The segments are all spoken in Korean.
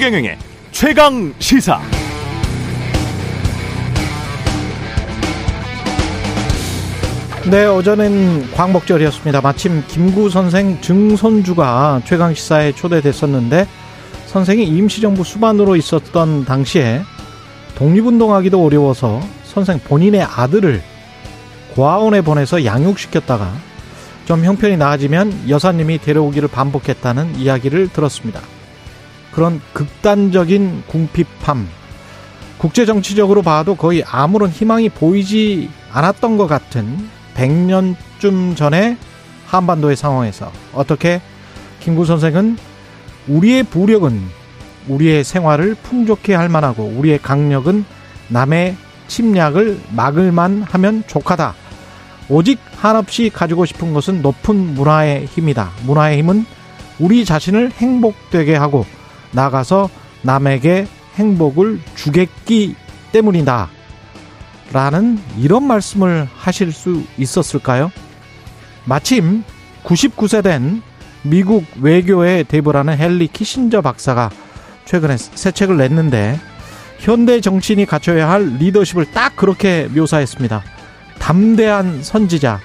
최경영의 최강 시사. 네, 오전엔 광복절이었습니다. 마침 김구 선생 증손주가 최강 시사에 초대됐었는데 선생이 임시정부 수반으로 있었던 당시에 독립운동하기도 어려워서 선생 본인의 아들을 고아원에 보내서 양육시켰다가 좀 형편이 나아지면 여사님이 데려오기를 반복했다는 이야기를 들었습니다. 그런 극단적인 궁핍함, 국제 정치적으로 봐도 거의 아무런 희망이 보이지 않았던 것 같은 100년쯤 전의 한반도의 상황에서 어떻게 김구 선생은 우리의 부력은 우리의 생활을 풍족해 할 만하고 우리의 강력은 남의 침략을 막을만 하면 족하다. 오직 한없이 가지고 싶은 것은 높은 문화의 힘이다. 문화의 힘은 우리 자신을 행복되게 하고 나가서 남에게 행복을 주겠기 때문이다. 라는 이런 말씀을 하실 수 있었을까요? 마침 99세 된 미국 외교의 대부라는 헨리 키신저 박사가 최근에 새 책을 냈는데 현대 정치인이 갖춰야 할 리더십을 딱 그렇게 묘사했습니다. 담대한 선지자,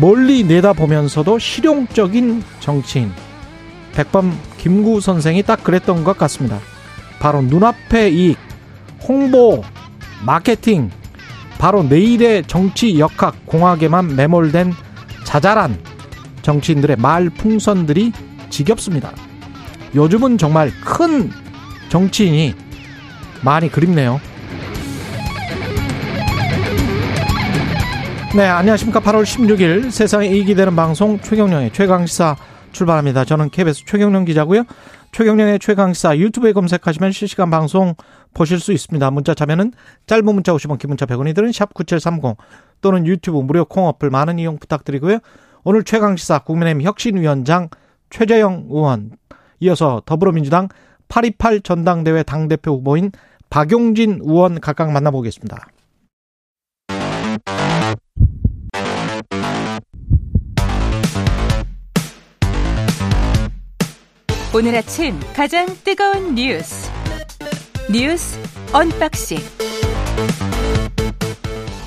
멀리 내다보면서도 실용적인 정치인. 백범 김구 선생이 딱 그랬던 것 같습니다. 바로 눈앞의 이익, 홍보, 마케팅, 바로 내일의 정치 역학 공학에만 매몰된 자잘한 정치인들의 말 풍선들이 지겹습니다. 요즘은 정말 큰 정치인이 많이 그립네요. 네, 안녕하십니까. 8월 16일 세상에 이익이 되는 방송 최경령의 최강시사 출발합니다. 저는 KBS 최경령 기자고요. 최경령의 최강시사 유튜브에 검색하시면 실시간 방송 보실 수 있습니다. 문자 참여는 짧은 문자 50원, 긴 문자 100원이 드는 샵 9730 또는 유튜브 무료 콩 어플 많은 이용 부탁드리고요. 오늘 최강시사 국민의힘 혁신위원장 최재형 의원 이어서 더불어민주당 828 전당대회 당대표 후보인 박용진 의원 각각 만나보겠습니다. 오늘 아침 가장 뜨거운 뉴스 뉴스 언박싱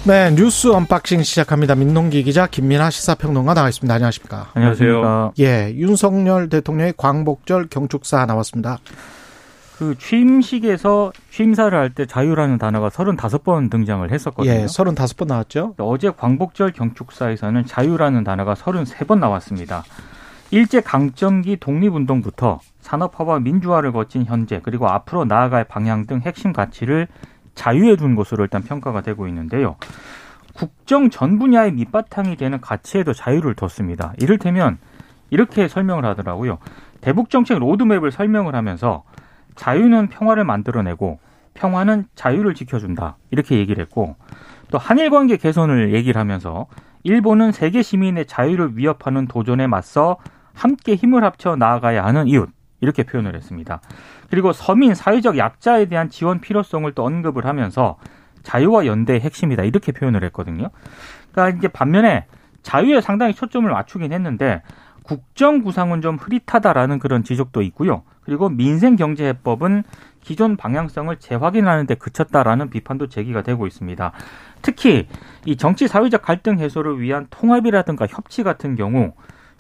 네, 뉴스 언박싱 시작합니다. 민동기 기자, 김민아 시사평론가 나와 있습니다. 안녕하십니까? 안녕하세요. 예, 윤석열 대통령의 광복절 경축사 나왔습니다. 그 취임식에서 취임사를 할 때 자유라는 단어가 35번 등장을 했었거든요. 예, 35번 나왔죠. 어제 광복절 경축사에서는 자유라는 단어가 33번 나왔습니다. 일제 강점기 독립운동부터 산업화와 민주화를 거친 현재 그리고 앞으로 나아갈 방향 등 핵심 가치를 자유에 둔 것으로 일단 평가가 되고 있는데요. 국정 전 분야의 밑바탕이 되는 가치에도 자유를 뒀습니다. 이를테면 이렇게 설명을 하더라고요. 대북 정책 로드맵을 설명을 하면서 자유는 평화를 만들어내고 평화는 자유를 지켜준다. 이렇게 얘기를 했고 또 한일 관계 개선을 얘기를 하면서 일본은 세계 시민의 자유를 위협하는 도전에 맞서 함께 힘을 합쳐 나아가야 하는 이웃. 이렇게 표현을 했습니다. 그리고 서민 사회적 약자에 대한 지원 필요성을 또 언급을 하면서 자유와 연대의 핵심이다 이렇게 표현을 했거든요. 그러니까 이제 반면에 자유에 상당히 초점을 맞추긴 했는데 국정 구상은 좀 흐릿하다라는 그런 지적도 있고요. 그리고 민생 경제 해법은 기존 방향성을 재확인하는 데 그쳤다라는 비판도 제기가 되고 있습니다. 특히 이 정치 사회적 갈등 해소를 위한 통합이라든가 협치 같은 경우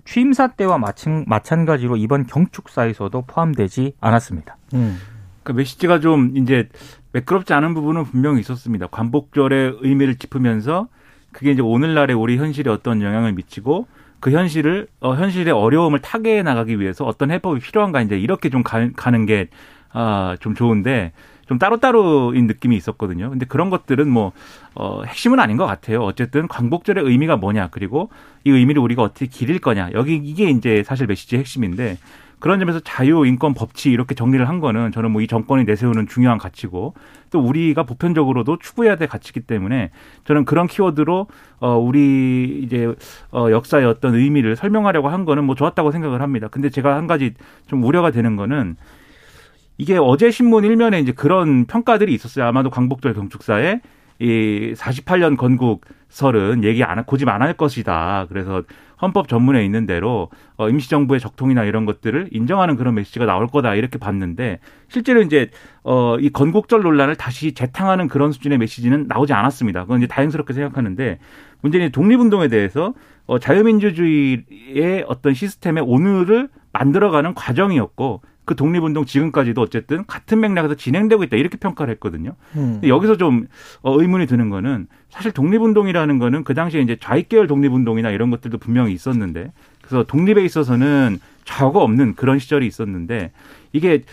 취임사 때와 마찬, 마찬가지로 이번 경축사에서도 포함되지 않았습니다. 음. 그 메시지가 좀 이제 매끄럽지 않은 부분은 분명히 있었습니다. 관복절의 의미를 짚으면서 그게 이제 오늘날의 우리 현실에 어떤 영향을 미치고 그 현실을 어 현실의 어려움을 타개해 나가기 위해서 어떤 해법이 필요한가 이제 이렇게 좀 가, 가는 게 아, 좀 좋은데 좀 따로따로인 느낌이 있었거든요. 근데 그런 것들은 뭐, 어, 핵심은 아닌 것 같아요. 어쨌든 광복절의 의미가 뭐냐, 그리고 이 의미를 우리가 어떻게 기릴 거냐. 여기 이게 이제 사실 메시지의 핵심인데 그런 점에서 자유, 인권, 법치 이렇게 정리를 한 거는 저는 뭐 이 정권이 내세우는 중요한 가치고 또 우리가 보편적으로도 추구해야 될 가치이기 때문에 저는 그런 키워드로 어 우리 이제 어 역사의 어떤 의미를 설명하려고 한 거는 뭐 좋았다고 생각을 합니다. 근데 제가 한 가지 좀 우려가 되는 거는 이게 어제 신문 일면에 이제 그런 평가들이 있었어요. 아마도 광복절 경축사에 이 48년 건국설은 얘기 안 고집 안 할 것이다. 그래서 헌법 전문에 있는 대로 어, 임시정부의 적통이나 이런 것들을 인정하는 그런 메시지가 나올 거다 이렇게 봤는데 실제로 이제 어, 이 건국절 논란을 다시 재탕하는 그런 수준의 메시지는 나오지 않았습니다. 그건 이제 다행스럽게 생각하는데 문제는 독립운동에 대해서 어, 자유민주주의의 어떤 시스템의 오늘을 만들어가는 과정이었고 그 독립운동 지금까지도 어쨌든 같은 맥락에서 진행되고 있다 이렇게 평가를 했거든요. 음. 여기서 좀 어, 의문이 드는 거는 사실 독립운동이라는 거는 그 당시에 이제 좌익계열 독립운동이나 이런 것들도 분명히 있었는데 그래서 독립에 있어서는 저거 없는 그런 시절이 있었는데 이게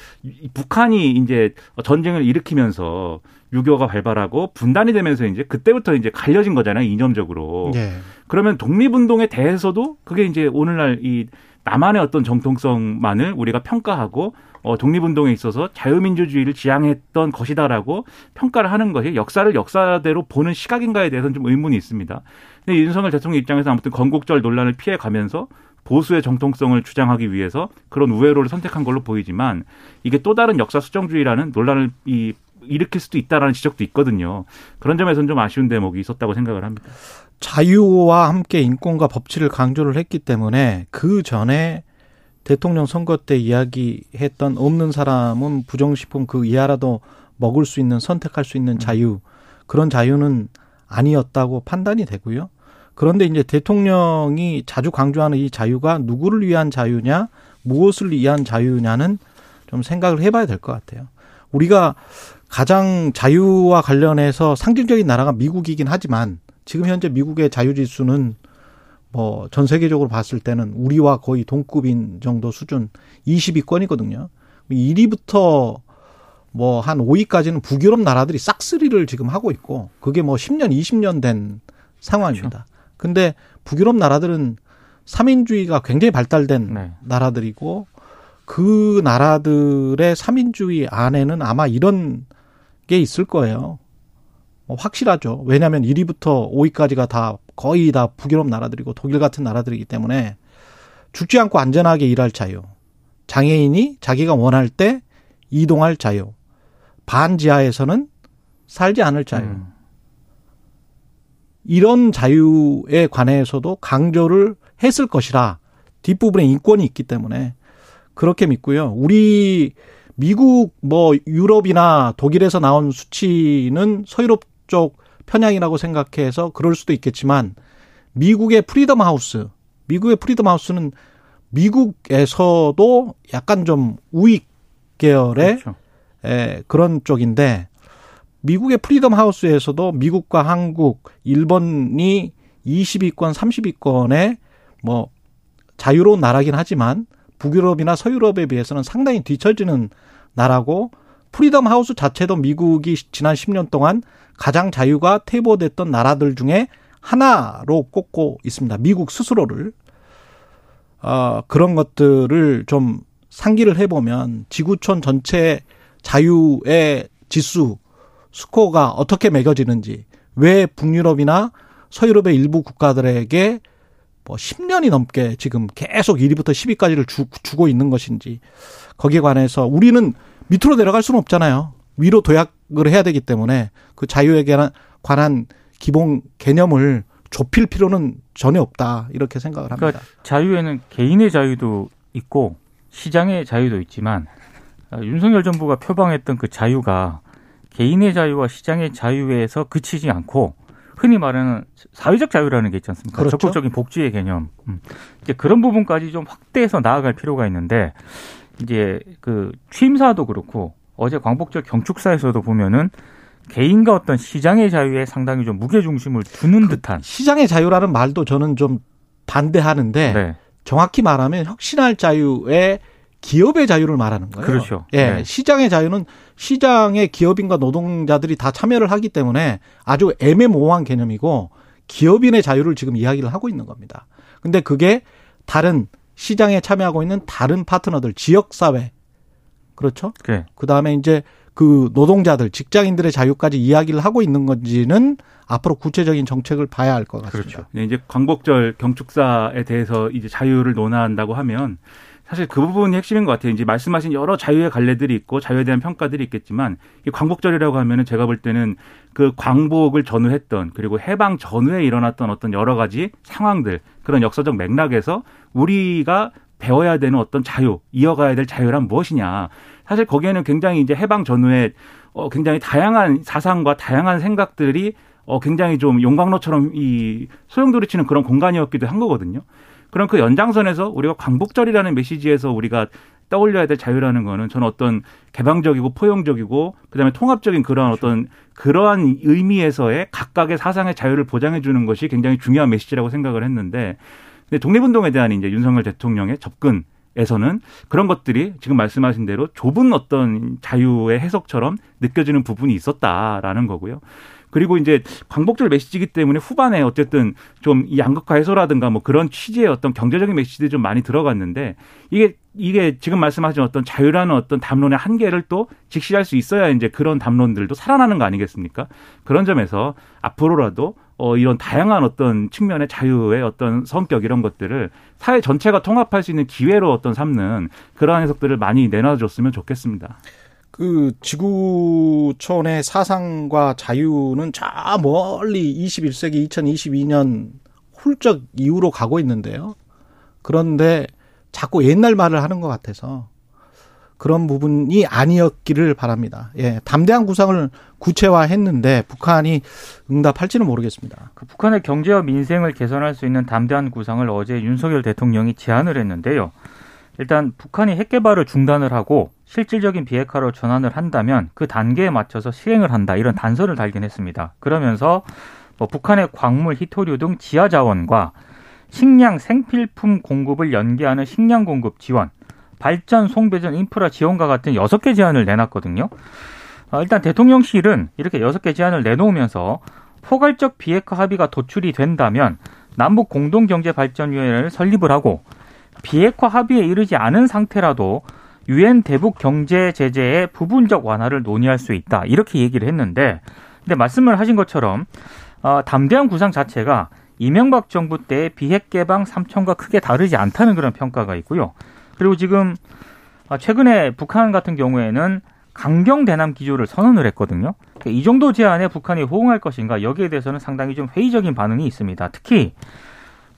북한이 이제 전쟁을 일으키면서 유교가 발발하고 분단이 되면서 이제 그때부터 이제 갈려진 거잖아요 이념적으로. 예. 그러면 독립운동에 대해서도 그게 이제 오늘날 이 나만의 어떤 정통성만을 우리가 평가하고 어, 독립운동에 있어서 자유민주주의를 지향했던 것이다라고 평가를 하는 것이 역사를 역사대로 보는 시각인가에 대해서는 좀 의문이 있습니다. 근데 윤석열 대통령 입장에서 아무튼 건국절 논란을 피해 가면서 보수의 정통성을 주장하기 위해서 그런 우회로를 선택한 걸로 보이지만 이게 또 다른 역사 수정주의라는 논란을 이 일으킬 수도 있다라는 지적도 있거든요. 그런 점에서는 좀 아쉬운 대목이 있었다고 생각을 합니다. 자유와 함께 인권과 법치를 강조를 했기 때문에 그 전에 대통령 선거 때 이야기했던 없는 사람은 부정식품 그 이하라도 먹을 수 있는 선택할 수 있는 자유 그런 자유는 아니었다고 판단이 되고요. 그런데 이제 대통령이 자주 강조하는 이 자유가 누구를 위한 자유냐, 무엇을 위한 자유냐는 좀 생각을 해봐야 될 것 같아요. 우리가 가장 자유와 관련해서 상징적인 나라가 미국이긴 하지만 지금 현재 미국의 자유 지수는 뭐 전 세계적으로 봤을 때는 우리와 거의 동급인 정도 수준 20위권이거든요. 1위부터 뭐 한 5위까지는 북유럽 나라들이 싹쓸이를 지금 하고 있고 그게 뭐 10년, 20년 된 상황입니다. 근데 북유럽 나라들은 삼인주의가 굉장히 발달된 네. 나라들이고 그 나라들의 삼인주의 안에는 아마 이런 게 있을 거예요. 뭐 확실하죠. 왜냐하면 1위부터 5위까지가 다 거의 다 북유럽 나라들이고 독일 같은 나라들이기 때문에 죽지 않고 안전하게 일할 자유. 장애인이 자기가 원할 때 이동할 자유. 반지하에서는 살지 않을 자유. 음. 이런 자유에 관해서도 강조를 했을 것이라 뒷부분에 인권이 있기 때문에 그렇게 믿고요. 우리 미국 뭐 유럽이나 독일에서 나온 수치는 서유럽 쪽 편향이라고 생각해서 그럴 수도 있겠지만 미국의 프리덤 하우스, 미국의 프리덤 하우스는 미국에서도 약간 좀 우익 계열의 그렇죠. 에, 그런 쪽인데 미국의 프리덤 하우스에서도 미국과 한국, 일본이 20위권, 30위권에 뭐 자유로운 나라긴 하지만 북유럽이나 서유럽에 비해서는 상당히 뒤처지는 나라고 프리덤 하우스 자체도 미국이 지난 10년 동안 가장 자유가 퇴보됐던 나라들 중에 하나로 꼽고 있습니다. 미국 스스로를. 어, 그런 것들을 좀 상기를 해보면 지구촌 전체 자유의 지수, 스코어가 어떻게 매겨지는지, 왜 북유럽이나 서유럽의 일부 국가들에게 뭐 10년이 넘게 지금 계속 1위부터 10위까지를 주, 주고 있는 것인지, 거기에 관해서 우리는 밑으로 내려갈 수는 없잖아요. 위로 도약을 해야 되기 때문에 그 자유에 관한 기본 개념을 좁힐 필요는 전혀 없다. 이렇게 생각을 합니다. 그러니까 자유에는 개인의 자유도 있고 시장의 자유도 있지만 아, 윤석열 정부가 표방했던 그 자유가 개인의 자유와 시장의 자유에서 그치지 않고 흔히 말하는 사회적 자유라는 게 있지 않습니까? 그렇죠. 적극적인 복지의 개념. 음. 이제 그런 부분까지 좀 확대해서 나아갈 필요가 있는데 이제 그 취임사도 그렇고 어제 광복절 경축사에서도 보면은 개인과 어떤 시장의 자유에 상당히 좀 무게 중심을 두는 듯한 시장의 자유라는 말도 저는 좀 반대하는데 네. 정확히 말하면 혁신할 자유의 기업의 자유를 말하는 거예요. 그렇죠. 예, 네. 시장의 자유는 시장의 기업인과 노동자들이 다 참여를 하기 때문에 아주 애매모호한 개념이고 기업인의 자유를 지금 이야기를 하고 있는 겁니다. 근데 그게 다른 시장에 참여하고 있는 다른 파트너들, 지역 사회 그렇죠? 네. 그 다음에 이제 그 노동자들, 직장인들의 자유까지 이야기를 하고 있는 건지는 앞으로 구체적인 정책을 봐야 할 것 같습니다. 그렇죠. 네, 이제 광복절 경축사에 대해서 이제 자유를 논한다고 하면 사실 그 부분이 핵심인 것 같아요. 이제 말씀하신 여러 자유의 갈래들이 있고 자유에 대한 평가들이 있겠지만 이 광복절이라고 하면은 제가 볼 때는 그 광복을 전후했던 그리고 해방 전후에 일어났던 어떤 여러 가지 상황들 그런 역사적 맥락에서 우리가 배워야 되는 어떤 자유, 이어가야 될 자유란 무엇이냐. 사실 거기에는 굉장히 이제 해방 전후에 어 굉장히 다양한 사상과 다양한 생각들이 어 굉장히 좀 용광로처럼 이 소용돌이치는 그런 공간이었기도 한 거거든요. 그럼 그 연장선에서 우리가 광복절이라는 메시지에서 우리가 떠올려야 될 자유라는 거는 저는 어떤 개방적이고 포용적이고 그다음에 통합적인 그러한 어떤 그러한 의미에서의 각각의 사상의 자유를 보장해 주는 것이 굉장히 중요한 메시지라고 생각을 했는데 근데 독립운동에 대한 이제 윤석열 대통령의 접근 에서는 그런 것들이 지금 말씀하신 대로 좁은 어떤 자유의 해석처럼 느껴지는 부분이 있었다라는 거고요. 그리고 이제 광복절 메시지이기 때문에 후반에 어쨌든 좀이 양극화 해소라든가 뭐 그런 취지의 어떤 경제적인 메시지들이 좀 많이 들어갔는데 이게 이게 지금 말씀하신 어떤 자유라는 어떤 담론의 한계를 또 직시할 수 있어야 이제 그런 담론들도 살아나는 거 아니겠습니까? 그런 점에서 앞으로라도 어, 이런 다양한 어떤 측면의 자유의 어떤 성격 이런 것들을 사회 전체가 통합할 수 있는 기회로 어떤 삼는 그러한 해석들을 많이 내놔줬으면 좋겠습니다. 그 지구촌의 사상과 자유는 저 멀리 21세기 2022년 훌쩍 이후로 가고 있는데요. 그런데 자꾸 옛날 말을 하는 것 같아서 그런 부분이 아니었기를 바랍니다. 예, 담대한 구상을 구체화했는데 북한이 응답할지는 모르겠습니다. 그 북한의 경제와 민생을 개선할 수 있는 담대한 구상을 어제 윤석열 대통령이 제안을 했는데요. 일단 북한이 핵 개발을 중단을 하고 실질적인 비핵화로 전환을 한다면 그 단계에 맞춰서 시행을 한다 이런 단서를 달긴 했습니다. 그러면서 뭐 북한의 광물, 희토류 등 지하 자원과 식량, 생필품 공급을 연계하는 식량 공급 지원, 발전, 송배전, 인프라 지원과 같은 여섯 개 제안을 내놨거든요. 어, 일단 대통령실은 이렇게 여섯 개 제안을 내놓으면서 포괄적 비핵화 합의가 도출이 된다면 남북 공동경제발전위원회를 설립을 하고 비핵화 합의에 이르지 않은 상태라도 유엔 대북 경제 제재의 부분적 완화를 논의할 수 있다 이렇게 얘기를 했는데 근데 말씀을 하신 것처럼 어, 담대한 구상 자체가 이명박 정부 때 비핵 개방 삼천과 크게 다르지 않다는 그런 평가가 있고요. 그리고 지금 아, 최근에 북한 같은 경우에는 강경 대남 기조를 선언을 했거든요. 그러니까 이 정도 제안에 북한이 호응할 것인가 여기에 대해서는 상당히 좀 회의적인 반응이 있습니다. 특히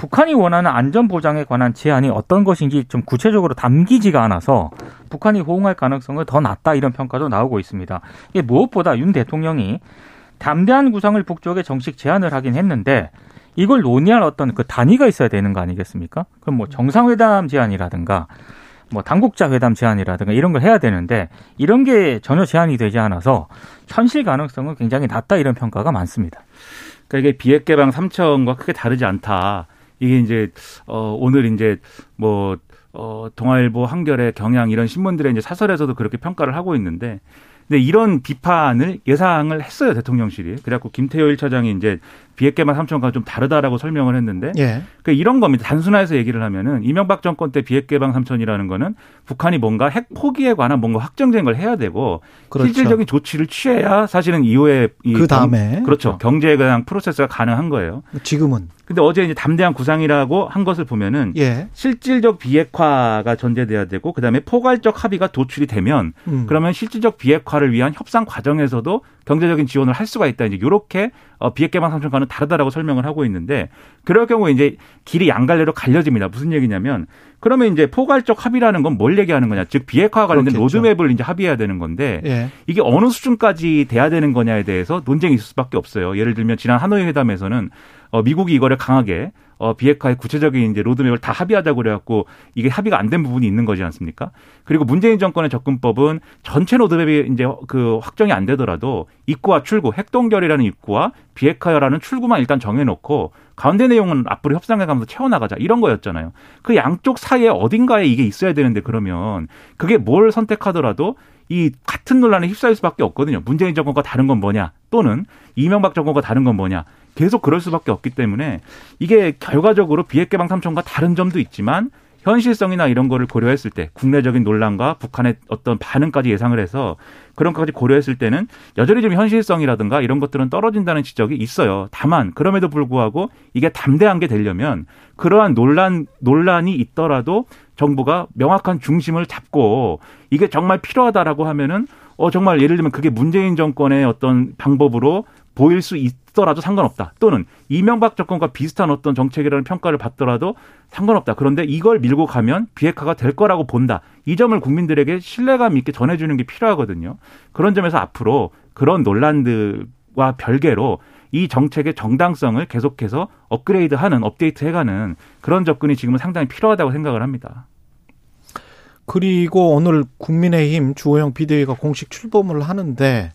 북한이 원하는 안전 보장에 관한 제안이 어떤 것인지 좀 구체적으로 담기지가 않아서 북한이 호응할 가능성은 더 낮다 이런 평가도 나오고 있습니다. 이게 무엇보다 윤 대통령이 담대한 구상을 북쪽에 정식 제안을 하긴 했는데 이걸 논의할 어떤 그 단위가 있어야 되는 거 아니겠습니까? 그럼 뭐 정상회담 제안이라든가 뭐 당국자 회담 제안이라든가 이런 걸 해야 되는데 이런 게 전혀 제안이 되지 않아서 현실 가능성은 굉장히 낮다 이런 평가가 많습니다. 그러니까 이게 비핵 개방 3천과 크게 다르지 않다. 이게 이제 어 오늘 이제 뭐 어, 동아일보, 한겨레, 경향 이런 신문들의 이제 사설에서도 그렇게 평가를 하고 있는데 근데 이런 비판을 예상을 했어요 대통령실이. 그래갖고 김태호 1차장이 이제 비핵개만 3천과 좀 다르다라고 설명을 했는데 예. 그러니까 이런 겁니다. 단순화해서 얘기를 하면은 이명박 정권 때 비핵개방 3천이라는 거는 북한이 뭔가 핵 포기에 관한 뭔가 확정된 걸 해야 되고 그렇죠. 실질적인 조치를 취해야 사실은 이후에 그 다음에 그렇죠 경제에 대한 프로세스가 가능한 거예요. 지금은 근데 어제 이제 담대한 구상이라고 한 것을 보면은 예. 실질적 비핵화가 전제돼야 되고 그다음에 포괄적 합의가 도출이 되면 음. 그러면 실질적 비핵화를 위한 협상 과정에서도 경제적인 지원을 할 수가 있다. 이제 요렇게 어, 비핵 개방 삼천과는 다르다라고 설명을 하고 있는데 그럴 경우에 이제 길이 양갈래로 갈려집니다. 무슨 얘기냐면 그러면 이제 포괄적 합의라는 건 뭘 얘기하는 거냐? 즉 비핵화 관련된 그렇겠죠. 로드맵을 이제 합의해야 되는 건데 예. 이게 어느 수준까지 돼야 되는 거냐에 대해서 논쟁이 있을 수밖에 없어요. 예를 들면 지난 하노이 회담에서는 어, 미국이 이거를 강하게 어, 비핵화의 구체적인 이제 로드맵을 다 합의하자고 그래갖고 이게 합의가 안 된 부분이 있는 거지 않습니까? 그리고 문재인 정권의 접근법은 전체 로드맵이 이제 그 확정이 안 되더라도 입구와 출구, 핵동결이라는 입구와 비핵화라는 출구만 일단 정해놓고 가운데 내용은 앞으로 협상해 가면서 채워나가자 이런 거였잖아요. 그 양쪽 사이에 어딘가에 이게 있어야 되는데 그러면 그게 뭘 선택하더라도 이 같은 논란에 휩싸일 수밖에 없거든요. 문재인 정권과 다른 건 뭐냐 또는 이명박 정권과 다른 건 뭐냐 계속 그럴 수밖에 없기 때문에 이게 결과적으로 비핵 개방 삼천과 다른 점도 있지만 현실성이나 이런 거를 고려했을 때 국내적인 논란과 북한의 어떤 반응까지 예상을 해서 그런 것까지 고려했을 때는 여전히 좀 현실성이라든가 이런 것들은 떨어진다는 지적이 있어요. 다만 그럼에도 불구하고 이게 담대한 게 되려면 그러한 논란 논란이 있더라도 정부가 명확한 중심을 잡고 이게 정말 필요하다라고 하면은 어 정말 예를 들면 그게 문재인 정권의 어떤 방법으로 보일 수 있더라도 상관없다. 또는 이명박 정권과 비슷한 어떤 정책이라는 평가를 받더라도 상관없다. 그런데 이걸 밀고 가면 비핵화가 될 거라고 본다. 이 점을 국민들에게 신뢰감 있게 전해주는 게 필요하거든요. 그런 점에서 앞으로 그런 논란들과 별개로 이 정책의 정당성을 계속해서 업그레이드하는 업데이트 해가는 그런 접근이 지금은 상당히 필요하다고 생각을 합니다. 그리고 오늘 국민의힘 주호영 비대위가 공식 출범을 하는데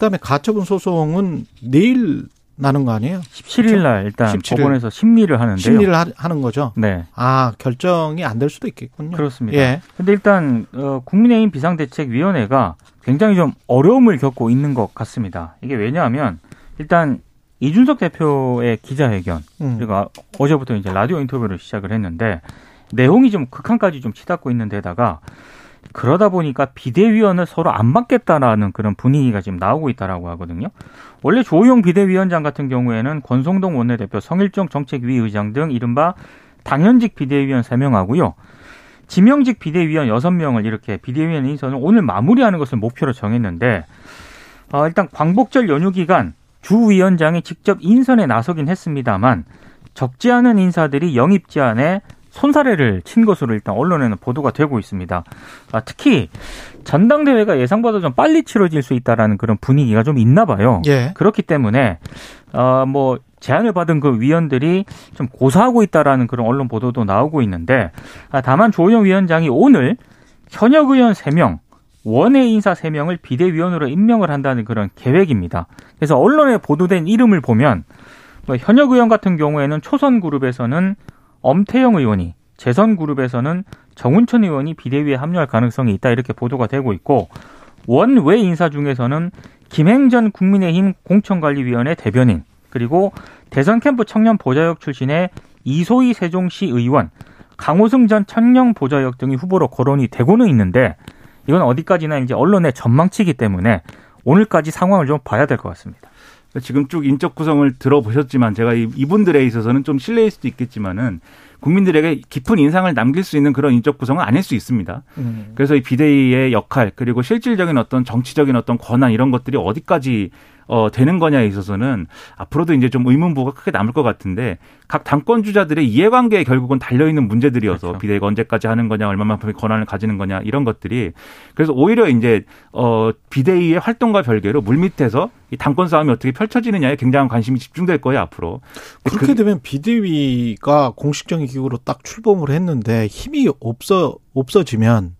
그다음에 가처분 소송은 내일 나는 거 아니에요? 17일 날 일단 17일. 법원에서 심리를 하는데요. 심리를 하, 하는 거죠. 네. 아 결정이 안 될 수도 있겠군요. 그렇습니다. 예. 근데 일단 어, 국민의힘 비상대책위원회가 굉장히 좀 어려움을 겪고 있는 것 같습니다. 이게 왜냐하면 일단 이준석 대표의 기자회견 음. 그리고 아- 어제부터 이제 라디오 인터뷰를 시작을 했는데 내용이 좀 극한까지 좀 치닫고 있는 데다가 그러다 보니까 비대위원을 서로 안 받겠다라는 그런 분위기가 지금 나오고 있다라고 하거든요. 원래 조용 비대위원장 같은 경우에는 권성동 원내대표, 성일정 정책위 의장 등 이른바 당연직 비대위원 3명하고요. 지명직 비대위원 6명을 이렇게 비대위원 인선을 오늘 마무리하는 것을 목표로 정했는데 어, 일단 광복절 연휴 기간 주 위원장이 직접 인선에 나서긴 했습니다만 적지 않은 인사들이 영입 제안에 손사래를 친 것으로 일단 언론에는 보도가 되고 있습니다. 아, 특히 전당대회가 예상보다 좀 빨리 치러질 수 있다라는 그런 분위기가 좀 있나 봐요. 예. 그렇기 때문에 어 뭐 제안을 받은 그 위원들이 좀 고사하고 있다라는 그런 언론 보도도 나오고 있는데 아, 다만 조영 위원장이 오늘 현역 의원 3명 원외 인사 3명을 비대위원으로 임명을 한다는 그런 계획입니다. 그래서 언론에 보도된 이름을 보면 뭐 현역 의원 같은 경우에는 초선 그룹에서는 엄태영 의원이 재선 그룹에서는 정운천 의원이 비대위에 합류할 가능성이 있다 이렇게 보도가 되고 있고 원외 인사 중에서는 김행전 국민의힘 공천관리위원회 대변인 그리고 대선 캠프 청년 보좌역 출신의 이소희 세종시 의원 강호승 전 청년 보좌역 등이 후보로 거론이 되고는 있는데 이건 어디까지나 이제 언론의 전망치기 때문에 오늘까지 상황을 좀 봐야 될 것 같습니다. 지금 쭉 인적 구성을 들어보셨지만 제가 이- 이분들에 있어서는 좀 실례일 수도 있겠지만은 국민들에게 깊은 인상을 남길 수 있는 그런 인적 구성은 아닐 수 있습니다. 음. 그래서 이 비대위의 역할 그리고 실질적인 어떤 정치적인 어떤 권한 이런 것들이 어디까지 어 되는 거냐에 있어서는 앞으로도 이제 좀 의문부가 크게 남을 것 같은데 각 당권 주자들의 이해관계에 결국은 달려 있는 문제들이어서 그렇죠. 비대위가 언제까지 하는 거냐 얼마만큼의 권한을 가지는 거냐 이런 것들이 그래서 오히려 이제 어 비대위의 활동과 별개로 물밑에서 이 당권 싸움이 어떻게 펼쳐지느냐에 굉장한 관심이 집중될 거예요 앞으로. 그렇게 되면 비대위가 공식적인 기구로 딱 출범을 했는데 힘이 없어 없어지면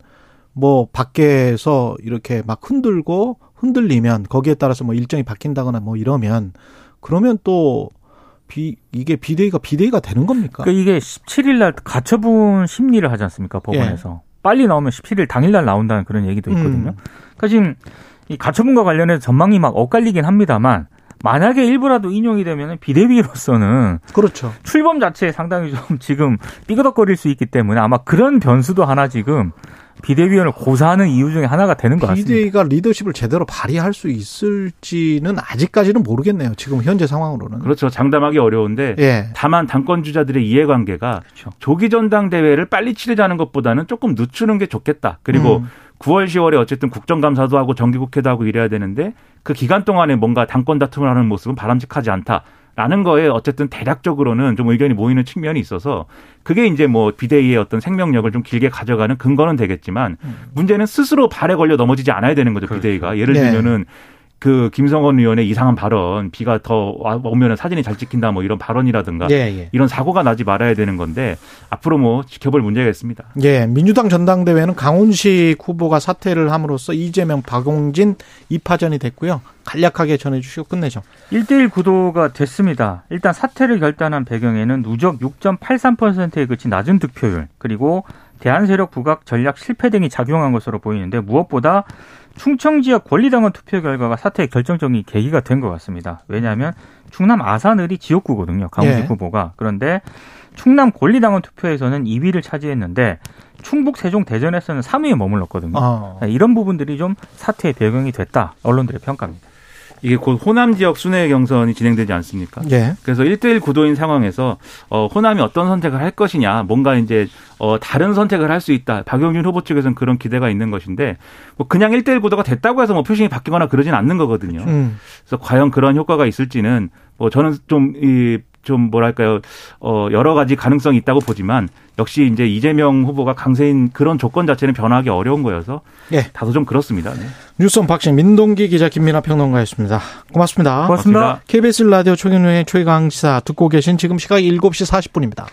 뭐 밖에서 이렇게 막 흔들고 흔들리면 거기에 따라서 뭐 일정이 바뀐다거나 뭐 이러면 그러면 또 비, 이게 비대위가 비대위가 되는 겁니까? 그러니까 이게 17일 날 가처분 심리를 하지 않습니까 법원에서 빨리 나오면 17일 당일 날 나온다는 그런 얘기도 있거든요. 음. 그러니까 지금 이 가처분과 관련해서 전망이 막 엇갈리긴 합니다만 만약에 일부라도 인용이 되면 비대위로서는 그렇죠. 출범 자체에 상당히 좀 지금 삐그덕거릴 수 있기 때문에 아마 그런 변수도 하나 지금 비대위원을 고사하는 이유 중에 하나가 되는 것 같습니다. 비대위가 리더십을 제대로 발휘할 수 있을지는 아직까지는 모르겠네요. 지금 현재 상황으로는. 그렇죠 장담하기 어려운데 예. 다만 당권 주자들의 이해관계가 그렇죠. 조기 전당 대회를 빨리 치르자는 것보다는 조금 늦추는 게 좋겠다. 그리고 음. 9월, 10월에 어쨌든 국정감사도 하고 정기국회도 하고 이래야 되는데 그 기간 동안에 뭔가 당권 다툼을 하는 모습은 바람직하지 않다. 라는 거에 어쨌든 대략적으로는 좀 의견이 모이는 측면이 있어서 그게 이제 뭐 비대위의 어떤 생명력을 좀 길게 가져가는 근거는 되겠지만 문제는 스스로 발에 걸려 넘어지지 않아야 되는 거죠 그렇죠. 비대위가 예를 네. 들면은 그 김성원 의원의 이상한 발언 비가 더 와- 오면은 사진이 잘 찍힌다 뭐 이런 발언이라든가 예, 예. 이런 사고가 나지 말아야 되는 건데 앞으로 뭐 지켜볼 문제가 있습니다. 예, 민주당 전당대회는 강훈식 후보가 사퇴를 함으로써 이재명, 박용진 이파전이 됐고요. 간략하게 전해주시고 끝내죠. 1대1 구도가 됐습니다. 일단 사퇴를 결단한 배경에는 누적 6.83%에 그친 낮은 득표율, 그리고 대한 세력 부각 전략 실패 등이 작용한 것으로 보이는데 무엇보다 충청 지역 권리당원 투표 결과가 사태의 결정적인 계기가 된 것 같습니다. 왜냐하면 충남 아산을이 지역구거든요. 강훈식 예. 후보가. 그런데 충남 권리당원 투표에서는 2위를 차지했는데 충북 세종 대전에서는 3위에 머물렀거든요. 어. 이런 부분들이 좀 사태의 배경이 됐다. 언론들의 평가입니다. 이게 곧 호남 지역 순회 경선이 진행되지 않습니까? 예. 그래서 1대1 구도인 상황에서 어, 호남이 어떤 선택을 할 것이냐, 뭔가 이제 어, 다른 선택을 할 수 있다. 박영준 후보 측에서는 그런 기대가 있는 것인데 뭐 그냥 1대1 구도가 됐다고 해서 뭐 표심이 바뀌거나 그러진 않는 거거든요. 음. 그래서 과연 그런 효과가 있을지는 뭐 저는 좀이 좀 뭐랄까요 어 여러 가지 가능성이 있다고 보지만 역시 이제 이재명 후보가 강세인 그런 조건 자체는 변화하기 어려운 거여서 예. 다소 좀 그렇습니다. 네. 뉴스 언박싱 민동기 기자 김민아 평론가였습니다. 고맙습니다. 고맙습니다. 고맙습니다. KBS 라디오 최경영의 최강 시사 듣고 계신 지금 시각 7시 40분입니다.